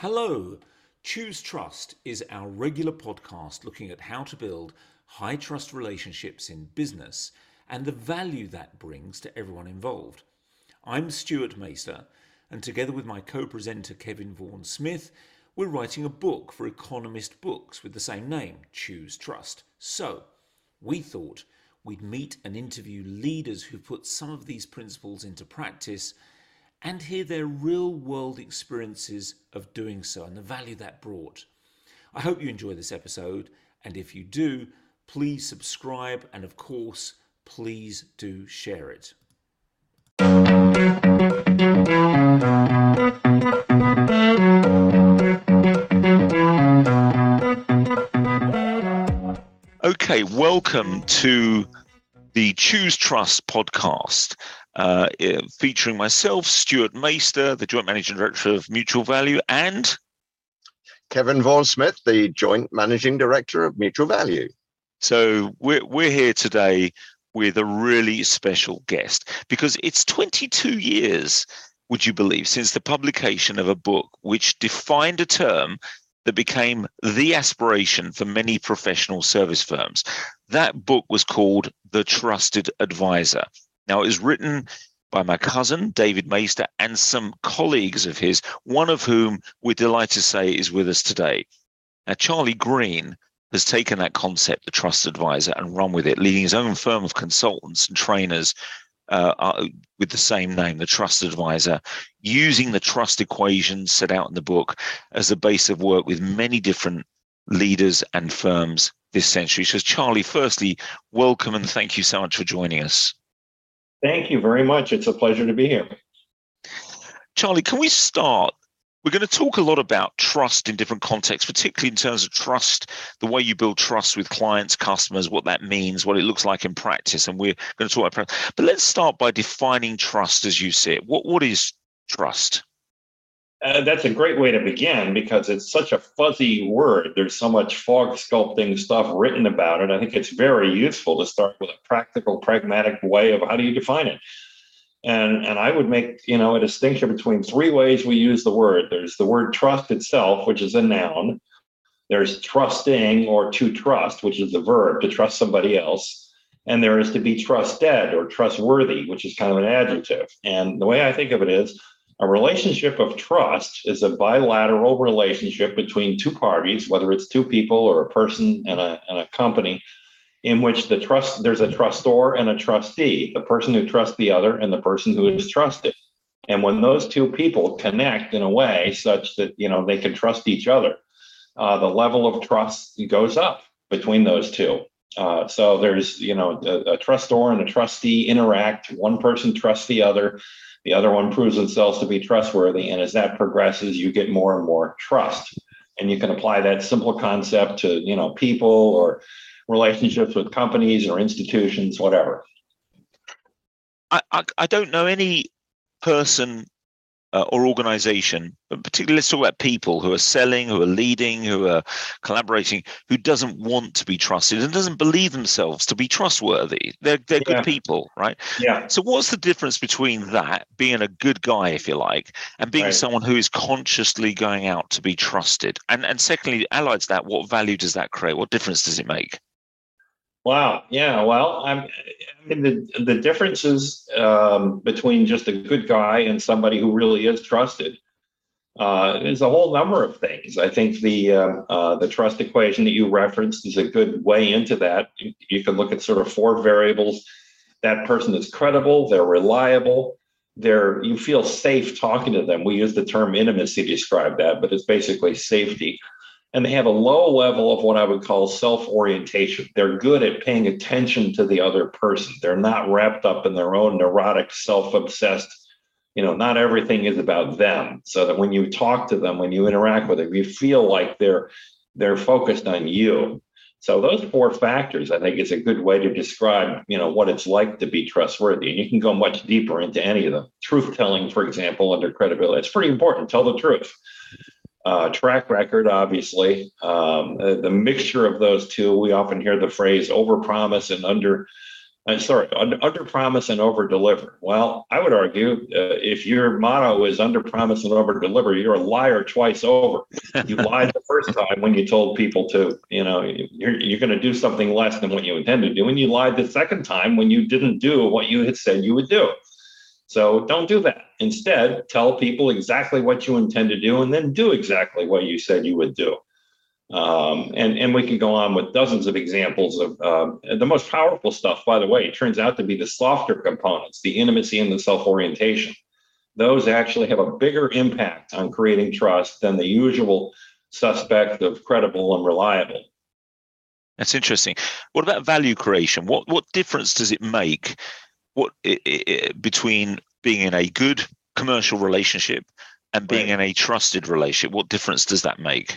Hello. Choose Trust is our regular podcast looking at how to build high trust relationships in business and the value that brings to everyone involved. I'm Stuart Maister, and together with my co presenter Kevin Vaughan Smith, we're writing a book for Economist Books with the same name, Choose Trust. So, we thought we'd meet and interview leaders who put some of these principles into practice and hear their real world experiences of doing so and the value that brought. I hope you enjoy this episode, and if you do, please subscribe and, of course, please do share it. Okay, welcome to the Choose Trust podcast uh, featuring myself, Stuart Maister, the Joint Managing Director of Mutual Value, and Kevin Vaughan Smith, the Joint Managing Director of Mutual Value. So we're, we're here today with a really special guest because it's 22 years, would you believe, since the publication of a book which defined a term that became the aspiration for many professional service firms. That book was called The Trusted Advisor. Now, it was written by my cousin, David Maister, and some colleagues of his, one of whom we're delighted to say is with us today. Now, Charlie Green has taken that concept, the trust advisor, and run with it, leading his own firm of consultants and trainers uh, uh, with the same name, the trust advisor, using the trust equation set out in the book as a base of work with many different leaders and firms this century. So, Charlie, firstly, welcome and thank you so much for joining us. Thank you very much. It's a pleasure to be here. Charlie, can we start? We're going to talk a lot about trust in different contexts, particularly in terms of trust, the way you build trust with clients, customers, what that means, what it looks like in practice. And we're going to talk about But let's start by defining trust as you see it. What, what is trust? Uh, that's a great way to begin because it's such a fuzzy word. There's so much fog sculpting stuff written about it. I think it's very useful to start with a practical, pragmatic way of how do you define it. And and I would make you know a distinction between three ways we use the word. There's the word trust itself, which is a noun. There's trusting or to trust, which is the verb to trust somebody else. And there is to be trusted or trustworthy, which is kind of an adjective. And the way I think of it is a relationship of trust is a bilateral relationship between two parties, whether it's two people or a person and a, and a company, in which the trust there's a trustor and a trustee, the person who trusts the other and the person who is trusted. And when those two people connect in a way such that you know they can trust each other, uh, the level of trust goes up between those two. Uh, so there's you know a, a trustor and a trustee interact. One person trusts the other the other one proves itself to be trustworthy. And as that progresses, you get more and more trust. And you can apply that simple concept to, you know, people or relationships with companies or institutions, whatever. I, I, I don't know any person uh, or organization, but particularly let's talk about people who are selling, who are leading, who are collaborating, who doesn't want to be trusted and doesn't believe themselves to be trustworthy. They're they're yeah. good people, right? Yeah. So what's the difference between that being a good guy, if you like, and being right. someone who is consciously going out to be trusted? And and secondly, allied to that, what value does that create? What difference does it make? Wow. Yeah. Well, I'm, I mean, the the differences um, between just a good guy and somebody who really is trusted uh, is a whole number of things. I think the uh, uh, the trust equation that you referenced is a good way into that. You, you can look at sort of four variables. That person is credible. They're reliable. They're you feel safe talking to them. We use the term intimacy to describe that, but it's basically safety and they have a low level of what I would call self orientation. They're good at paying attention to the other person. They're not wrapped up in their own neurotic, self obsessed, you know, not everything is about them. So that when you talk to them, when you interact with them, you feel like they're they're focused on you. So those four factors, I think, is a good way to describe, you know, what it's like to be trustworthy. And you can go much deeper into any of them. Truth telling, for example, under credibility, it's pretty important. Tell the truth uh, track record, obviously. Um, the, the, mixture of those two, we often hear the phrase overpromise and under uh, sorry, under, under, promise and over deliver. Well, I would argue uh, if your motto is under promise and over deliver, you're a liar twice over. You lied the first time when you told people to, you know, you're, you're going to do something less than what you intended to do. And you lied the second time when you didn't do what you had said you would do. So don't do that. Instead, tell people exactly what you intend to do and then do exactly what you said you would do. Um, and, and we could go on with dozens of examples of uh, the most powerful stuff, by the way, turns out to be the softer components, the intimacy and the self orientation. Those actually have a bigger impact on creating trust than the usual suspect of credible and reliable. That's interesting. What about value creation? What what difference does it make? What it, it, between being in a good commercial relationship and being right. in a trusted relationship? What difference does that make?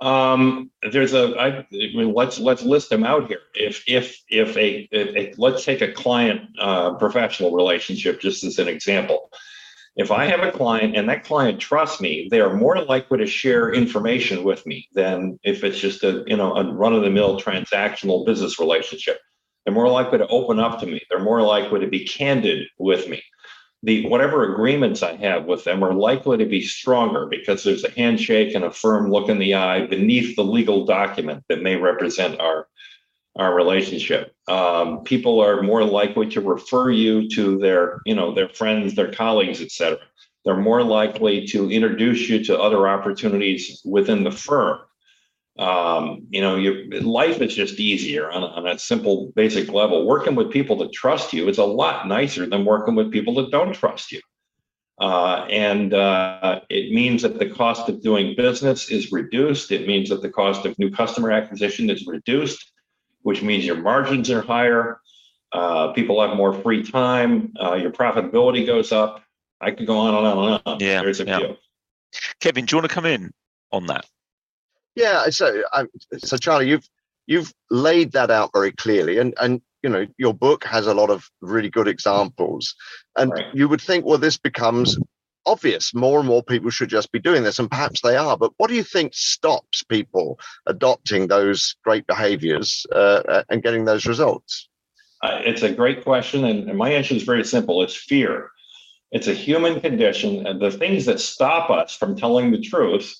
Um, there's a. I, I mean, let's let's list them out here. If if if a, if a let's take a client uh, professional relationship just as an example. If I have a client and that client trusts me, they are more likely to share information with me than if it's just a you know a run of the mill transactional business relationship. They're more likely to open up to me. They're more likely to be candid with me the whatever agreements I have with them are likely to be stronger because there's a handshake and a firm look in the eye beneath the legal document that may represent our our relationship. Um, people are more likely to refer you to their you know their friends, their colleagues, etc. They're more likely to introduce you to other opportunities within the firm um, you know, your life is just easier on, on a simple, basic level. Working with people that trust you is a lot nicer than working with people that don't trust you. Uh, and uh, it means that the cost of doing business is reduced. It means that the cost of new customer acquisition is reduced, which means your margins are higher. Uh, people have more free time. Uh, your profitability goes up. I could go on and on and on. Yeah, There's a yeah. few. Kevin, do you want to come in on that? Yeah, so um, so Charlie, you've you've laid that out very clearly, and and you know your book has a lot of really good examples, and right. you would think, well, this becomes obvious. More and more people should just be doing this, and perhaps they are. But what do you think stops people adopting those great behaviors uh, uh and getting those results? Uh, it's a great question, and, and my answer is very simple. It's fear. It's a human condition, and the things that stop us from telling the truth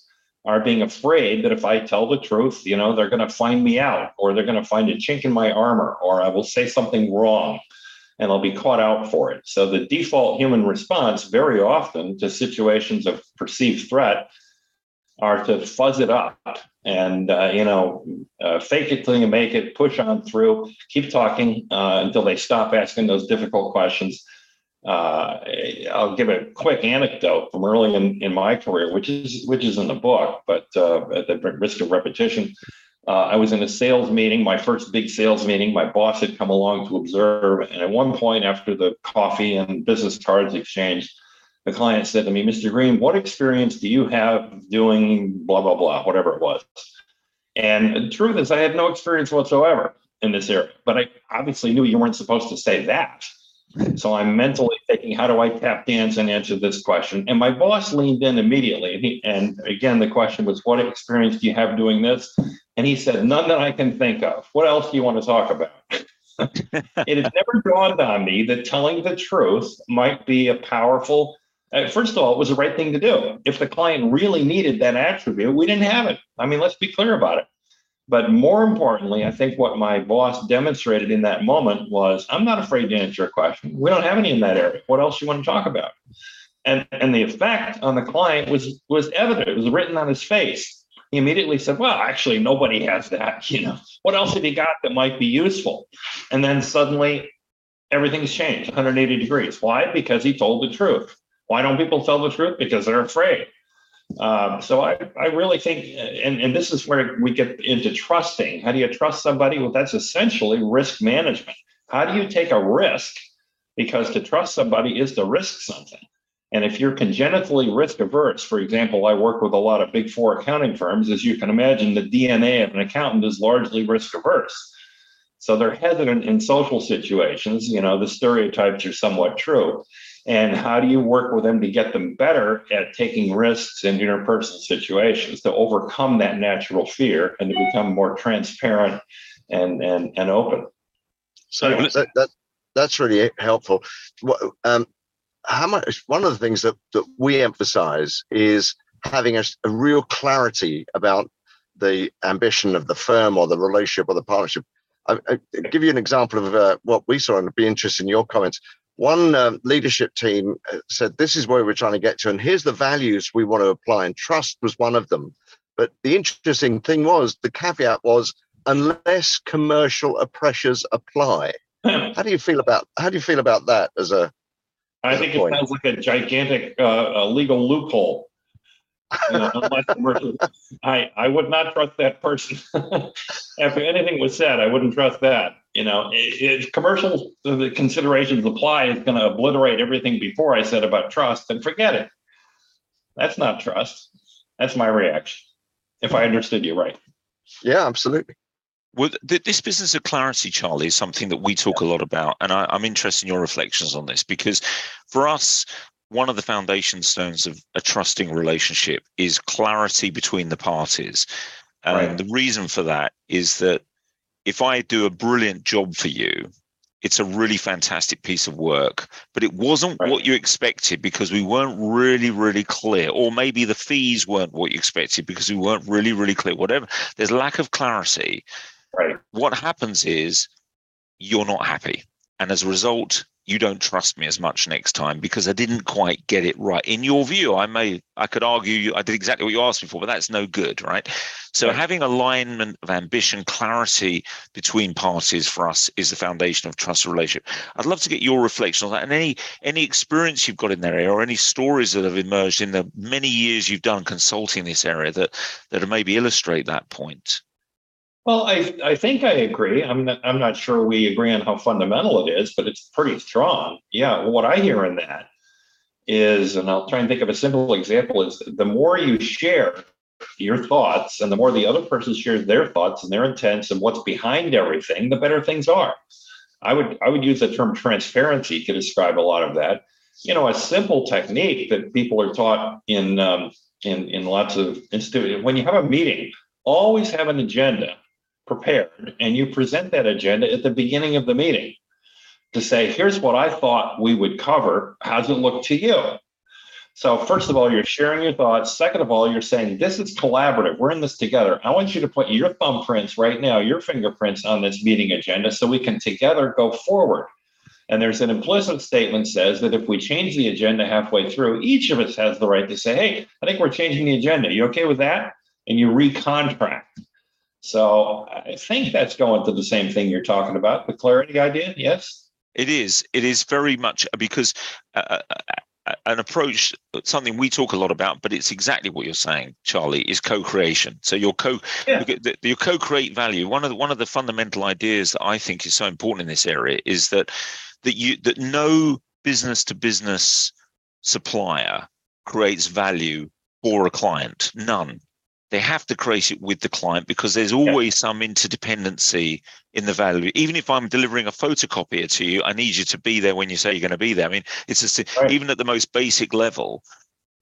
are being afraid that if I tell the truth, you know, they're going to find me out or they're going to find a chink in my armor or I will say something wrong and I'll be caught out for it. So the default human response very often to situations of perceived threat are to fuzz it up and uh, you know uh, fake it till you make it push on through keep talking uh, until they stop asking those difficult questions uh, I'll give a quick anecdote from early in, in my career, which is which is in the book, but uh, at the risk of repetition, uh, I was in a sales meeting, my first big sales meeting. My boss had come along to observe, and at one point, after the coffee and business cards exchanged, the client said to me, "Mr. Green, what experience do you have doing blah blah blah, whatever it was?" And the truth is, I had no experience whatsoever in this area, but I obviously knew you weren't supposed to say that. So I'm mentally thinking, how do I tap dance and answer this question? And my boss leaned in immediately. And, he, and again, the question was, what experience do you have doing this? And he said, none that I can think of. What else do you want to talk about? it had never dawned on me that telling the truth might be a powerful uh, first of all, it was the right thing to do. If the client really needed that attribute, we didn't have it. I mean, let's be clear about it. But more importantly, I think what my boss demonstrated in that moment was I'm not afraid to answer a question. We don't have any in that area. What else do you want to talk about? And and the effect on the client was was evident. It was written on his face. He immediately said, Well, actually, nobody has that. You know, what else have you got that might be useful? And then suddenly everything's changed 180 degrees. Why? Because he told the truth. Why don't people tell the truth? Because they're afraid. Um, so I, I really think, and, and this is where we get into trusting. How do you trust somebody? Well, that's essentially risk management. How do you take a risk? Because to trust somebody is to risk something. And if you're congenitally risk averse, for example, I work with a lot of big four accounting firms. As you can imagine, the DNA of an accountant is largely risk averse. So they're hesitant in social situations. You know, the stereotypes are somewhat true and how do you work with them to get them better at taking risks in interpersonal situations to overcome that natural fear and to become more transparent and and, and open So that, that that's really helpful. Um, how much? One of the things that that we emphasize is having a, a real clarity about the ambition of the firm or the relationship or the partnership. I, I give you an example of uh, what we saw, and it'd be interested in your comments. One um, leadership team uh, said, "This is where we're trying to get to, and here's the values we want to apply." And trust was one of them. But the interesting thing was the caveat was unless commercial pressures apply. how do you feel about how do you feel about that as a? I think it sounds like a gigantic uh, legal loophole. You know, I I would not trust that person. After anything was said, I wouldn't trust that. You know, if commercial the considerations apply, it's going to obliterate everything before I said about trust, and forget it. That's not trust. That's my reaction. If I understood you right. Yeah, absolutely. Well, th- this business of clarity, Charlie, is something that we talk a lot about, and I, I'm interested in your reflections on this because, for us, one of the foundation stones of a trusting relationship is clarity between the parties. And right. the reason for that is that if I do a brilliant job for you, it's a really fantastic piece of work, but it wasn't right. what you expected because we weren't really, really clear. Or maybe the fees weren't what you expected because we weren't really, really clear. Whatever. There's lack of clarity. Right. What happens is you're not happy. And as a result, you don't trust me as much next time because I didn't quite get it right. In your view, I may I could argue I did exactly what you asked me for, but that's no good, right? So right. having alignment of ambition, clarity between parties for us is the foundation of trust relationship. I'd love to get your reflection on that and any any experience you've got in that area or any stories that have emerged in the many years you've done consulting this area that that maybe illustrate that point. Well, I, I think I agree. I'm not, I'm not sure we agree on how fundamental it is, but it's pretty strong. Yeah, what I hear in that is, and I'll try and think of a simple example, is the more you share your thoughts and the more the other person shares their thoughts and their intents and what's behind everything, the better things are. I would I would use the term transparency to describe a lot of that. You know, a simple technique that people are taught in um, in in lots of institutions. When you have a meeting, always have an agenda prepared and you present that agenda at the beginning of the meeting to say, here's what I thought we would cover. How's it look to you? So, first of all, you're sharing your thoughts. Second of all, you're saying, this is collaborative. We're in this together. I want you to put your thumbprints right now, your fingerprints on this meeting agenda so we can together go forward. And there's an implicit statement says that if we change the agenda halfway through, each of us has the right to say, hey, I think we're changing the agenda. You okay with that? And you recontract. So I think that's going to the same thing you're talking about, the clarity idea. Yes, it is. It is very much because uh, uh, uh, an approach, something we talk a lot about, but it's exactly what you're saying, Charlie, is co-creation. So your co, yeah. your co-create value. One of the, one of the fundamental ideas that I think is so important in this area is that that you that no business to business supplier creates value for a client. None they have to create it with the client because there's always yeah. some interdependency in the value. Even if I'm delivering a photocopier to you, I need you to be there when you say you're going to be there. I mean, it's just right. even at the most basic level,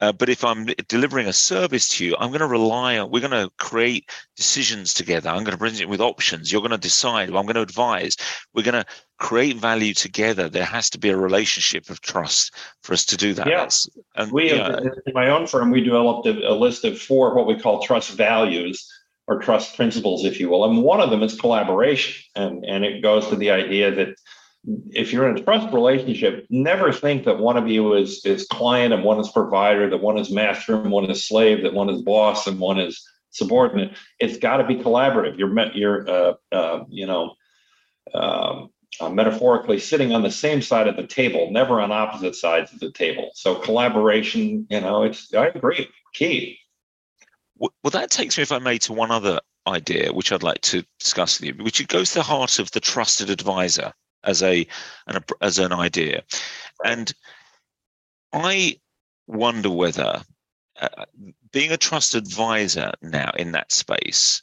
uh, but if I'm delivering a service to you, I'm going to rely on, we're going to create decisions together. I'm going to present it with options. You're going to decide. I'm going to advise. We're going to create value together. There has to be a relationship of trust for us to do that. Yes. Yeah. And we, have, in my own firm, we developed a, a list of four what we call trust values or trust principles, if you will. And one of them is collaboration. And, and it goes to the idea that if you're in a trust relationship, never think that one of you is is client and one is provider, that one is master and one is slave, that one is boss and one is subordinate. It's got to be collaborative. You're you're uh, uh, you know um, uh, metaphorically sitting on the same side of the table, never on opposite sides of the table. So collaboration, you know, it's I agree, key. Well, that takes me, if I may, to one other idea which I'd like to discuss with you, which goes to the heart of the trusted advisor as a an, as an idea, and I wonder whether uh, being a trusted advisor now in that space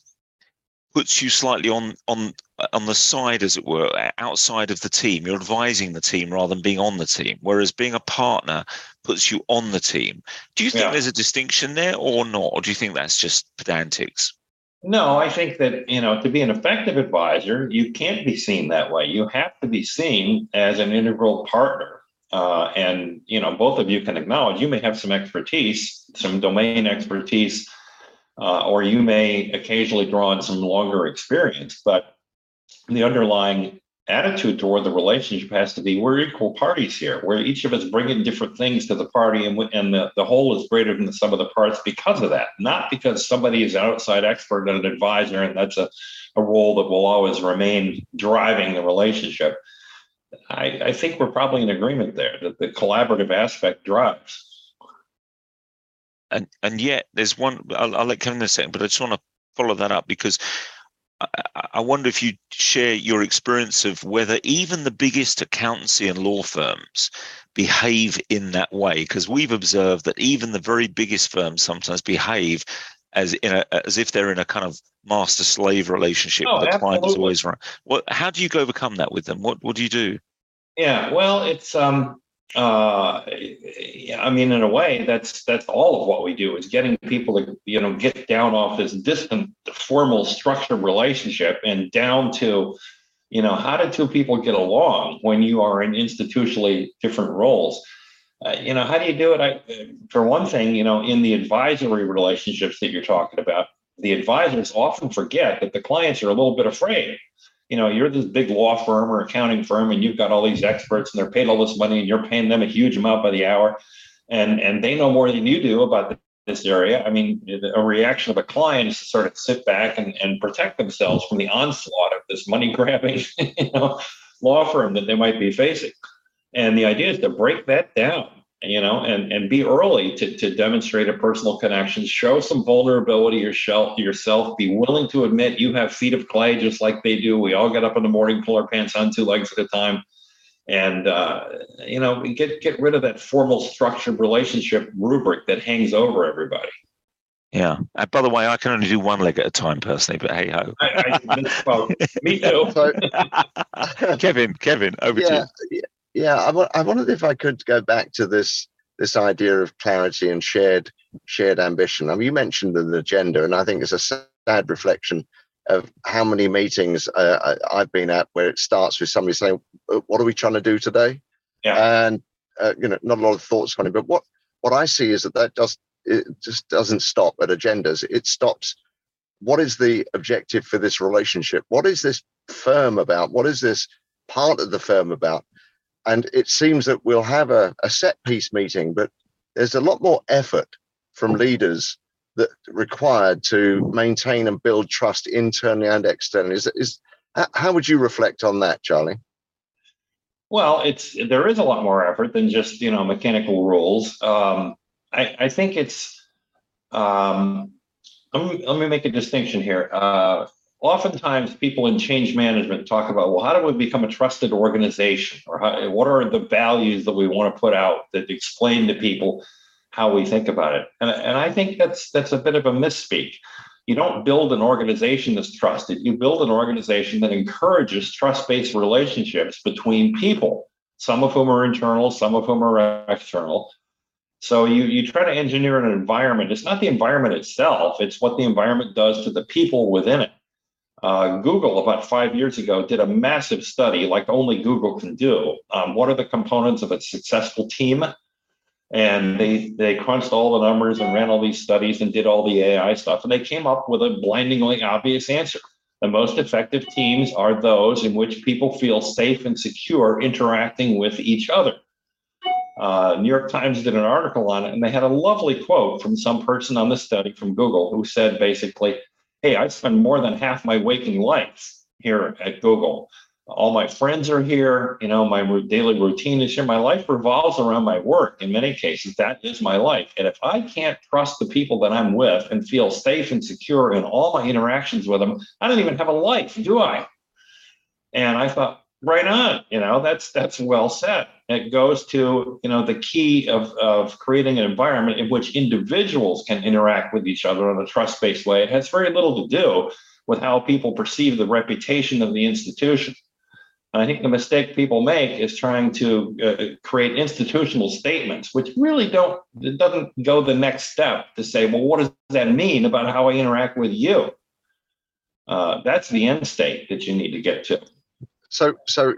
puts you slightly on on on the side, as it were, outside of the team. You're advising the team rather than being on the team. Whereas being a partner puts you on the team. Do you think yeah. there's a distinction there or not, or do you think that's just pedantics? No, I think that, you know, to be an effective advisor, you can't be seen that way. You have to be seen as an integral partner. Uh, and, you know, both of you can acknowledge you may have some expertise, some domain expertise, uh, or you may occasionally draw on some longer experience, but the underlying attitude toward the relationship has to be we're equal parties here, where each of us bring in different things to the party, and, and the, the whole is greater than the sum of the parts because of that, not because somebody is an outside expert and an advisor, and that's a, a role that will always remain driving the relationship. I, I think we're probably in agreement there that the collaborative aspect drives. And and yet there's one. I'll, I'll let Kevin in a second, but I just want to follow that up because I wonder if you share your experience of whether even the biggest accountancy and law firms behave in that way, because we've observed that even the very biggest firms sometimes behave as in a, as if they're in a kind of master slave relationship oh, with the client is always right. What? How do you overcome that with them? What What do you do? Yeah, well, it's um, uh, I mean, in a way, that's that's all of what we do is getting people to you know get down off this distant, formal, structured relationship and down to, you know, how do two people get along when you are in institutionally different roles? Uh, you know, how do you do it? I, for one thing, you know, in the advisory relationships that you're talking about, the advisors often forget that the clients are a little bit afraid you know, you're this big law firm or accounting firm and you've got all these experts and they're paid all this money and you're paying them a huge amount by the hour and and they know more than you do about this area. I mean, a reaction of a client is to sort of sit back and, and protect themselves from the onslaught of this money grabbing, you know, law firm that they might be facing. And the idea is to break that down you know, and, and be early to, to demonstrate a personal connection, show some vulnerability yourself, yourself, be willing to admit you have feet of clay just like they do. We all get up in the morning, pull our pants on two legs at a time. And, uh, you know, get, get rid of that formal structured relationship rubric that hangs over everybody. Yeah. Uh, by the way, I can only do one leg at a time personally, but hey ho. I, I, well, me too. Kevin, Kevin, over yeah, to you yeah, I, I wondered if I could go back to this this idea of clarity and shared shared ambition. I mean, you mentioned the agenda, and I think it's a sad reflection of how many meetings uh, I've been at where it starts with somebody saying, uh, "What are we trying to do today?" Yeah. And uh, you know, not a lot of thoughts on it. But what what I see is that that just it just doesn't stop at agendas. It stops. What is the objective for this relationship? What is this firm about? What is this part of the firm about? And it seems that we'll have a, a set piece meeting, but there's a lot more effort from leaders that required to maintain and build trust internally and externally. Is, is how would you reflect on that, Charlie? Well, it's there is a lot more effort than just you know mechanical rules. Um, I, I think it's. Um, let me, let me make a distinction here. Uh, oftentimes people in change management talk about well how do we become a trusted organization? Or how, what are the values that we want to put out that explain to people how we think about it? And, and i think that's that's a bit of a misspeak. You don't build an organization that's trusted. You build an organization that encourages trust-based relationships between people some of whom are internal some of whom are external. So you you try to engineer an environment. It's not the environment itself. It's what the environment does to the people within it uh, Google, about five years ago, did a massive study like only Google can do. Um, what are the components of a successful team? And they they crunched all the numbers and ran all these studies and did all the AI stuff, and they came up with a blindingly obvious answer. The most effective teams are those in which people feel safe and secure interacting with each other. Uh, New York Times did an article on it, and they had a lovely quote from some person on the study from Google who said basically, hey, I spend more than half my waking life here at Google. All my friends are here. You know, my daily routine is here. My life revolves around my work in many cases. That is my life. And if I can't trust the people that I'm with and feel safe and secure in all my interactions with them, I don't even have a life, do I? And I thought, right on, you know, that's that's well said. It goes to you know the key of, of creating an environment in which individuals can interact with each other on a trust-based way. It has very little to do with how people perceive the reputation of the institution. I think the mistake people make is trying to uh, create institutional statements which really don't it doesn't go the next step to say well what does that mean about how i interact with you? Uh, that's the end state that you need to get to. So, so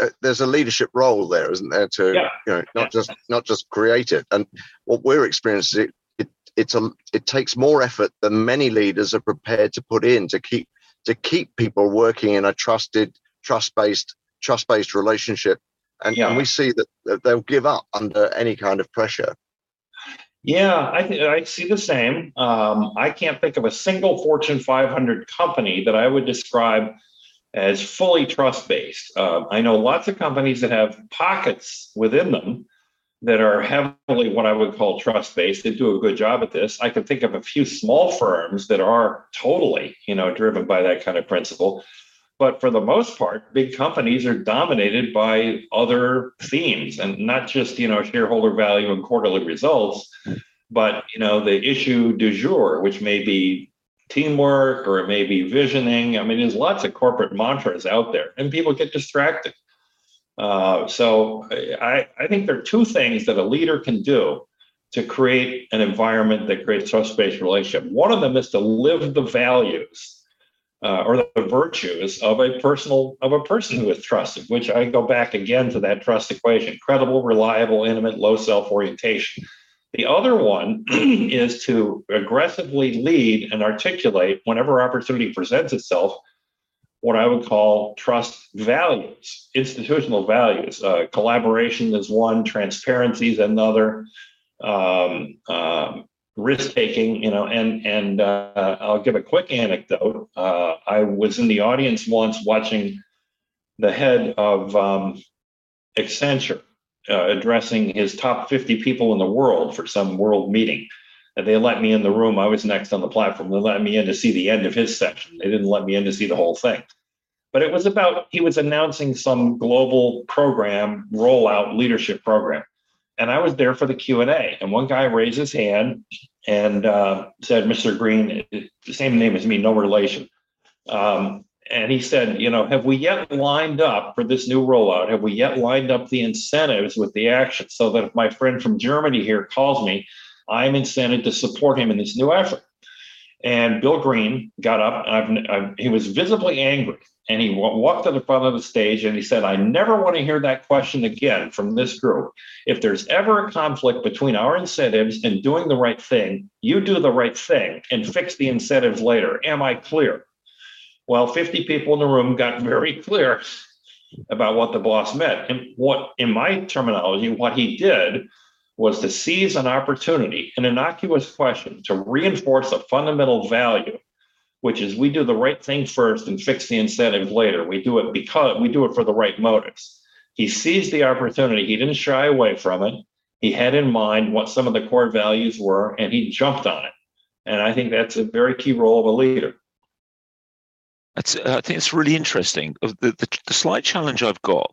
uh, there's a leadership role there, isn't there? To yeah. you know, not yeah. just not just create it. And what we're experiencing, it, it it's a it takes more effort than many leaders are prepared to put in to keep to keep people working in a trusted, trust based, trust based relationship. And, yeah. and we see that, that they'll give up under any kind of pressure. Yeah, I th- I see the same. Um, I can't think of a single Fortune 500 company that I would describe as fully trust based. Uh, I know lots of companies that have pockets within them that are heavily what I would call trust based. They do a good job at this. I can think of a few small firms that are totally, you know, driven by that kind of principle. But for the most part, big companies are dominated by other themes and not just, you know, shareholder value and quarterly results, but, you know, the issue du jour, which may be teamwork or it may be visioning. I mean, there's lots of corporate mantras out there and people get distracted. Uh, so I, I think there are two things that a leader can do to create an environment that creates trust-based relationship. One of them is to live the values uh, or the virtues of a personal of a person who is trusted, which I go back again to that trust equation: credible, reliable, intimate, low self-orientation. The other one is to aggressively lead and articulate whenever opportunity presents itself what I would call trust values, institutional values. Uh, collaboration is one, transparency is another, um, um, risk taking, you know, and and uh, I'll give a quick anecdote. Uh, I was in the audience once watching the head of um, Accenture uh, addressing his top 50 people in the world for some world meeting. And they let me in the room. I was next on the platform. They let me in to see the end of his session. They didn't let me in to see the whole thing. But it was about, he was announcing some global program, rollout leadership program and I was there for the Q and A. And one guy raised his hand and uh, said, "Mr. Green, the same name as me, no relation." Um, and he said, "You know, have we yet lined up for this new rollout? Have we yet lined up the incentives with the action so that if my friend from Germany here calls me, I'm incented to support him in this new effort?" And Bill Green got up. I've, I've, he was visibly angry and he walked to the front of the stage and he said, I never want to hear that question again from this group. If there's ever a conflict between our incentives and doing the right thing, you do the right thing and fix the incentives later. Am I clear? Well, 50 people in the room got very clear about what the boss meant. And what, in my terminology, what he did was to seize an opportunity, an innocuous question, to reinforce a fundamental value which is we do the right thing first and fix the incentive later. We do it because we do it for the right motives. He seized the opportunity. He didn't shy away from it. He had in mind what some of the core values were, and he jumped on it. And I think that's a very key role of a leader. That's, uh, I think it's really interesting. The, the, the slight challenge I've got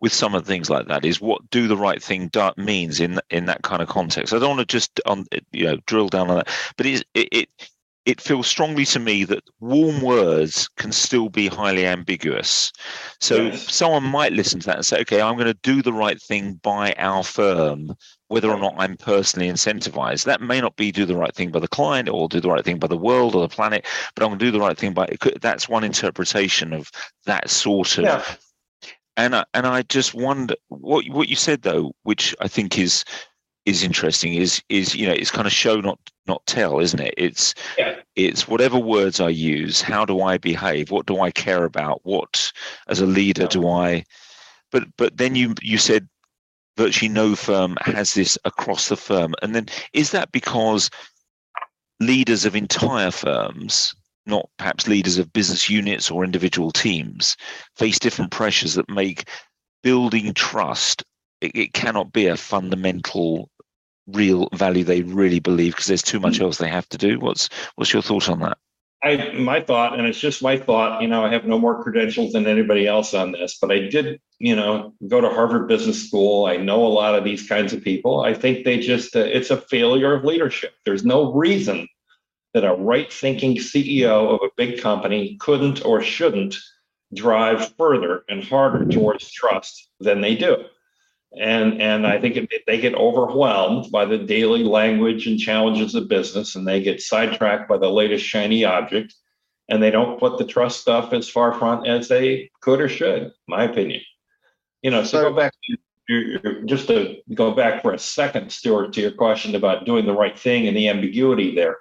with some of the things like that is what do the right thing do, means in in that kind of context. I don't want to just um, on you know drill down on that, but it, it it feels strongly to me that warm words can still be highly ambiguous. So yes. someone might listen to that and say, okay, I'm going to do the right thing by our firm, whether or not I'm personally incentivized. That may not be do the right thing by the client or do the right thing by the world or the planet, but I'm going to do the right thing by it. that's one interpretation of that sort of. Yeah. And I, and I just wonder what what you said though, which I think is is interesting is is you know it's kind of show not not tell isn't it it's yeah. it's whatever words i use how do i behave what do i care about what as a leader do i but but then you you said virtually no firm has this across the firm. And then is that because leaders of entire firms not perhaps leaders of business units or individual teams face different pressures that make building trust it, it cannot be a fundamental real value they really believe because there's too much mm. else they have to do? What's what's your thought on that I my thought, and it's just my thought. You know, I have no more credentials than anybody else on this, but I did, you know, go to Harvard Business School. I know a lot of these kinds of people. I think they just uh, it's a failure of leadership. There's no reason that a right-thinking CEO of a big company couldn't or shouldn't drive further and harder towards trust than they do and and I think it, they get overwhelmed by the daily language and challenges of business, and they get sidetracked by the latest shiny object, and they don't put the trust stuff as far front as they could or should, my opinion. You know, so, so go back just to go back for a second, Stuart, to your question about doing the right thing and the ambiguity there.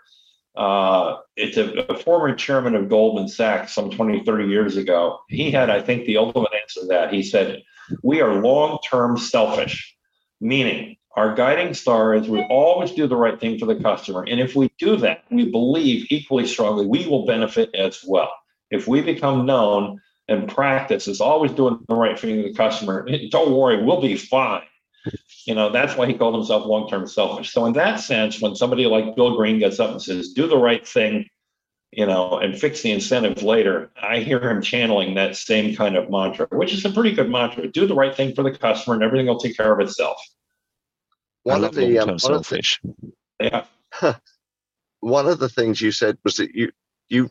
Uh, it's a, a, former chairman of Goldman Sachs some 20, 30 years ago. He had, I think, the ultimate answer to that. He said, We are long term selfish, meaning our guiding star is we always do the right thing for the customer. And if we do that, we believe equally strongly we will benefit as well. If we become known and practice is always doing the right thing to the customer, don't worry, we'll be fine. You know, that's why he called himself long term selfish. So, in that sense, when somebody like Bill Green gets up and says, do the right thing, you know, and fix the incentives later, I hear him channeling that same kind of mantra, which is a pretty good mantra. Do the right thing for the customer and everything will take care of itself. One of the, um, one selfish. Of the, yeah. one of the things you said was that you you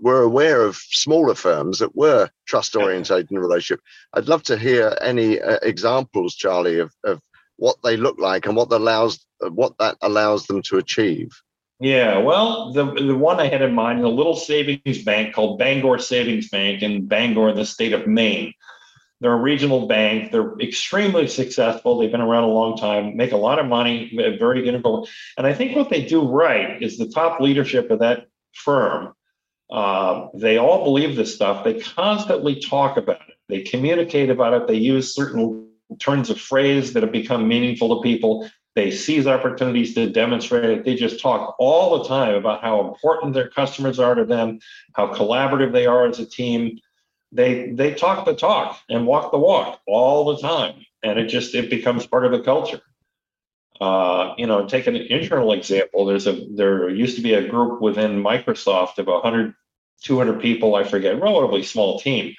were aware of smaller firms that were trust orientated in relationship. I'd love to hear any uh, examples, Charlie, of, of what they look like and what allows what that allows them to achieve. Yeah, well, the the one I had in mind is a little savings bank called Bangor Savings Bank in Bangor, the state of Maine. They're a regional bank. They're extremely successful. They've been around a long time, make a lot of money, very integral. And I think what they do right is the top leadership of that firm uh, they all believe this stuff. They constantly talk about it. They communicate about it. They use certain turns of phrase that have become meaningful to people. They seize opportunities to demonstrate it. They just talk all the time about how important their customers are to them, how collaborative they are as a team. They they talk the talk and walk the walk all the time, and it just it becomes part of the culture. Uh, you know, take an internal example. There's a there used to be a group within Microsoft of 100, 200 people. I forget, relatively small team.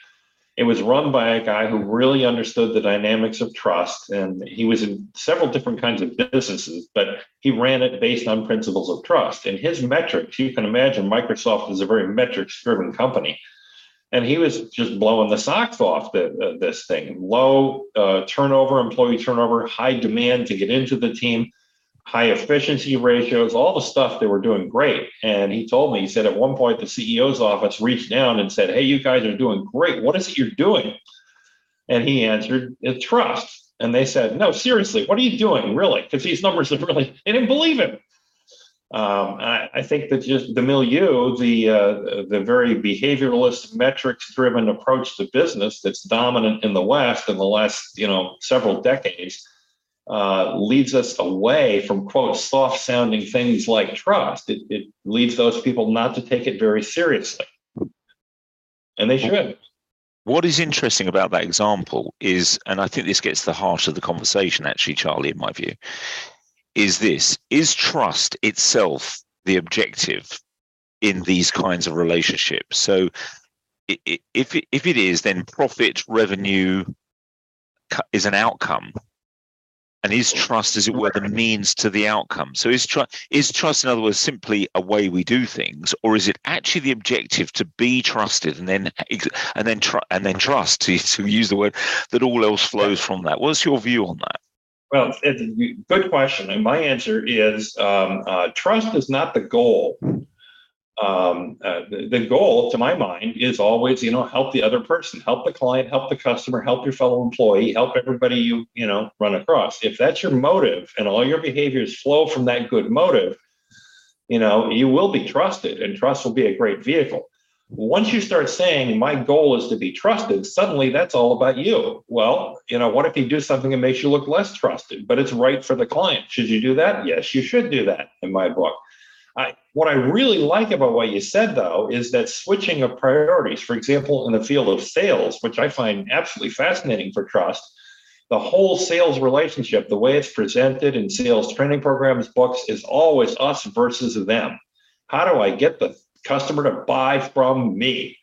It was run by a guy who really understood the dynamics of trust, and he was in several different kinds of businesses, but he ran it based on principles of trust. And his metrics, you can imagine, Microsoft is a very metrics-driven company and he was just blowing the socks off the, uh, this thing. Low uh, turnover, employee turnover, high demand to get into the team, high efficiency ratios, all the stuff they were doing great. And he told me, he said at one point the CEO's office reached down and said, "Hey, you guys are doing great. What is it you're doing?" And he answered, "It's trust." And they said, "No, seriously, what are you doing, really?" Because these numbers are really they didn't believe him. Um, I, I, think that just the milieu, the uh, the very behavioralist, metrics-driven approach to business that's dominant in the West in the last you know several decades, uh, leads us away from quote soft-sounding things like trust. It, it leads those people not to take it very seriously, and they should. What is interesting about that example is, and I think this gets the heart of the conversation, actually, Charlie, in my view, is this is trust itself the objective in these kinds of relationships so if if it is then profit revenue is an outcome and is trust as it were the means to the outcome so is trust is trust in other words simply a way we do things or is it actually the objective to be trusted and then and then tr- and then trust to, to use the word that all else flows from that what's your view on that well, it's a good question. And my answer is um, uh, trust is not the goal. Um, uh, the, the, goal, to my mind, is always, you know, help the other person, help the client, help the customer, help your fellow employee, help everybody you, you know, run across. If that's your motive and all your behaviors flow from that good motive, you know, you will be trusted and trust will be a great vehicle. Once you start saying, my goal is to be trusted, suddenly that's all about you. Well, you know, what if you do something that makes you look less trusted, but it's right for the client? Should you do that? Yes, you should do that in my book. I, what I really like about what you said, though, is that switching of priorities. For example, in the field of sales, which I find absolutely fascinating for trust, the whole sales relationship, the way it's presented in sales training programs, books, is always us versus them. How do I get the customer to buy from me.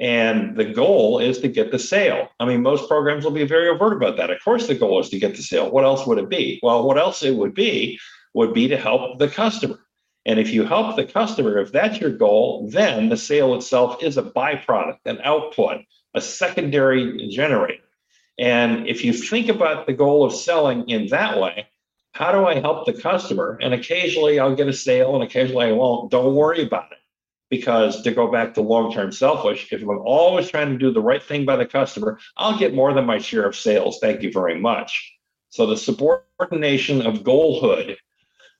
And the goal is to get the sale. I mean, most programs will be very overt about that. Of course, the goal is to get the sale. What else would it be? Well, what else it would be would be to help the customer. And if you help the customer, if that's your goal, then the sale itself is a byproduct, an output, a secondary generator. And if you think about the goal of selling in that way, how do I help the customer? And occasionally I'll get a sale and occasionally I won't. Don't worry about it because to go back to long-term selfish, if I'm always trying to do the right thing by the customer, I'll get more than my share of sales. Thank you very much. So the subordination of goalhood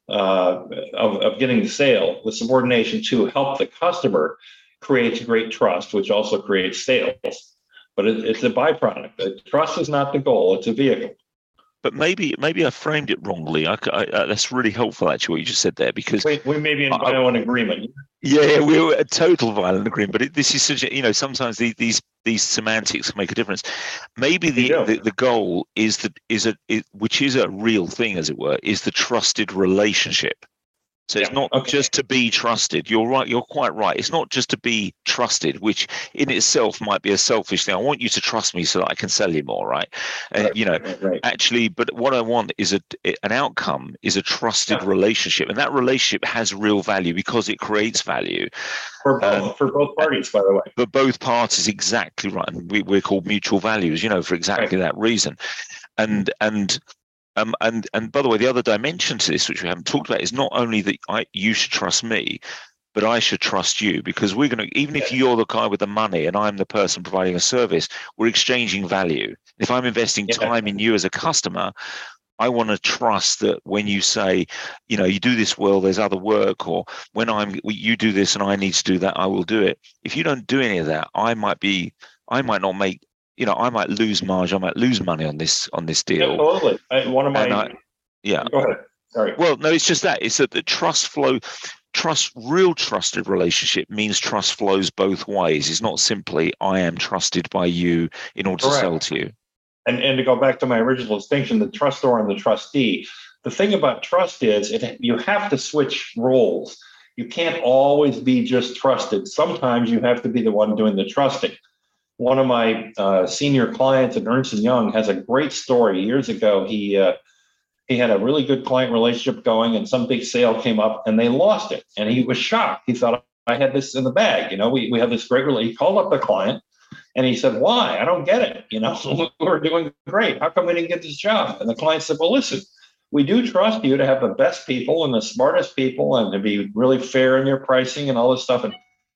uh, of, of getting the sale, the subordination to help the customer creates great trust, which also creates sales. But it, it's a byproduct. The trust is not the goal; it's a vehicle but maybe maybe I framed it wrongly. I, I, uh, that's really helpful, actually, what you just said there, because we, we may be in violent agreement. Yeah, yeah, we were a total violent agreement. But it, this is such a, you know, sometimes these these these semantics make a difference. Maybe the, the, the goal is that is a it, which is a real thing, as it were, is the trusted relationship. So it's not okay. just to be trusted. You're right. You're quite right. It's not just to be trusted, which in itself might be a selfish thing. I want you to trust me so that I can sell you more, right? And right, you know, right, right. actually, but what I want is a an outcome is a trusted yeah. relationship, and that relationship has real value because it creates value for both, um, for both parties, by the way. For both parties, exactly right. And we, we're called mutual values, you know, for exactly that reason. And and um, and and by the way, the other dimension to this, which we haven't talked about, is not only that I you should trust me, but I should trust you because we're going to even if you're the guy with the money and I'm the person providing a service, we're exchanging value. If I'm investing time in you as a customer, I want to trust that when you say, you know, you do this well, there's other work, or when I'm you do this and I need to do that, I will do it. If you don't do any of that, I might be I might not make you know, I might lose margin, I might lose money on this on this deal. Totally. I, one of my I, yeah. Go ahead. Sorry. Well, no, it's just that it's that the trust flow, trust, real trusted relationship means trust flows both ways. It's not simply I am trusted by you in order Correct. to sell to you. And and to go back to my original distinction, the trustor and the trustee. The thing about trust is it you have to switch roles. You can't always be just trusted. Sometimes you have to be the one doing the trusting one of my uh, senior clients at Ernst Young has a great story. Years ago, he uh, he had a really good client relationship going, and some big sale came up, and they lost it, and he was shocked. He thought I had this in the bag. You know, we we have this great relationship. He called up the client, and he said, "Why? I don't get it. You know, we're doing great. How come we didn't get this job?" And the client said, "Well, listen." We do trust you to have the best people and the smartest people and to be really fair in your pricing and all this stuff. And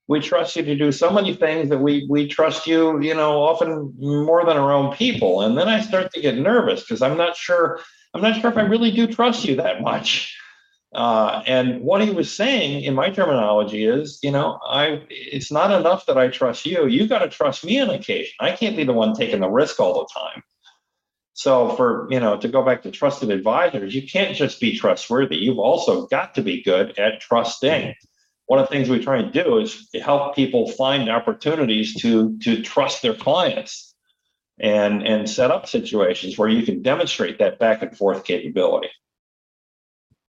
we trust you to do so many things that we we trust you you know often more than our own people. And then i start to get nervous because i'm not sure i'm not sure if i really do trust you that much. Uh, and what he was saying in my terminology is you know i it's not enough that i trust you. You got to trust me on occasion. I can't be the one taking the risk all the time. So for you know to go back to trusted advisors you can't just be trustworthy. You've also got to be good at trusting one of the things we try and do is help people find opportunities to to trust their clients and and set up situations where you can demonstrate that back and forth capability.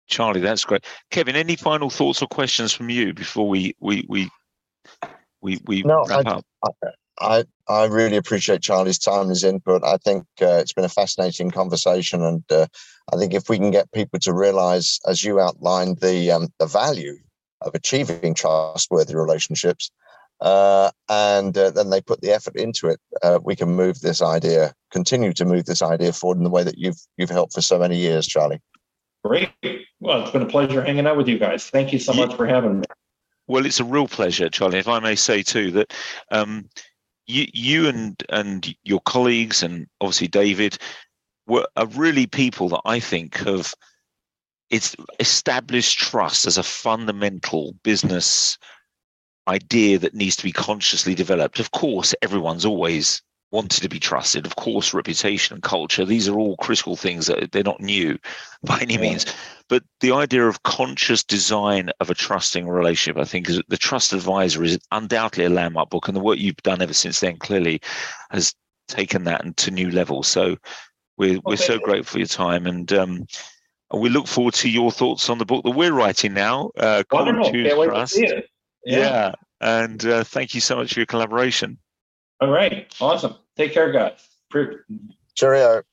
Charlie that's great. Kevin any final thoughts or questions from you before we we we we, we no, wrap I, up? I, I really appreciate Charlie's time and his input. I think uh, it's been a fascinating conversation, and uh, I think if we can get people to realise, as you outlined, the um, the value of achieving trustworthy relationships, uh, and uh, then they put the effort into it, uh, we can move this idea, continue to move this idea forward in the way that you've you've helped for so many years, Charlie. Great. Well, it's been a pleasure hanging out with you guys. Thank you so much for having me. Well, it's a real pleasure, Charlie. If I may say too that um, you you and and your colleagues and obviously David were are really people that I think have it's established trust as a fundamental business idea that needs to be consciously developed. Of course, everyone's always wanted to be trusted. Of course, reputation and culture, these are all critical things that they're not new by any means. But the idea of conscious design of a trusting relationship, I think, is the Trust Advisor is undoubtedly a landmark book. And the work you've done ever since then clearly has taken that to new levels. So we're, we're so grateful for your time. And um, we look forward to your thoughts on the book that we're writing now. Uh, Wonderful. Can't wait to see it. Yeah. yeah. And uh, thank you so much for your collaboration. All right. Awesome. Take care, guys. Cheerio.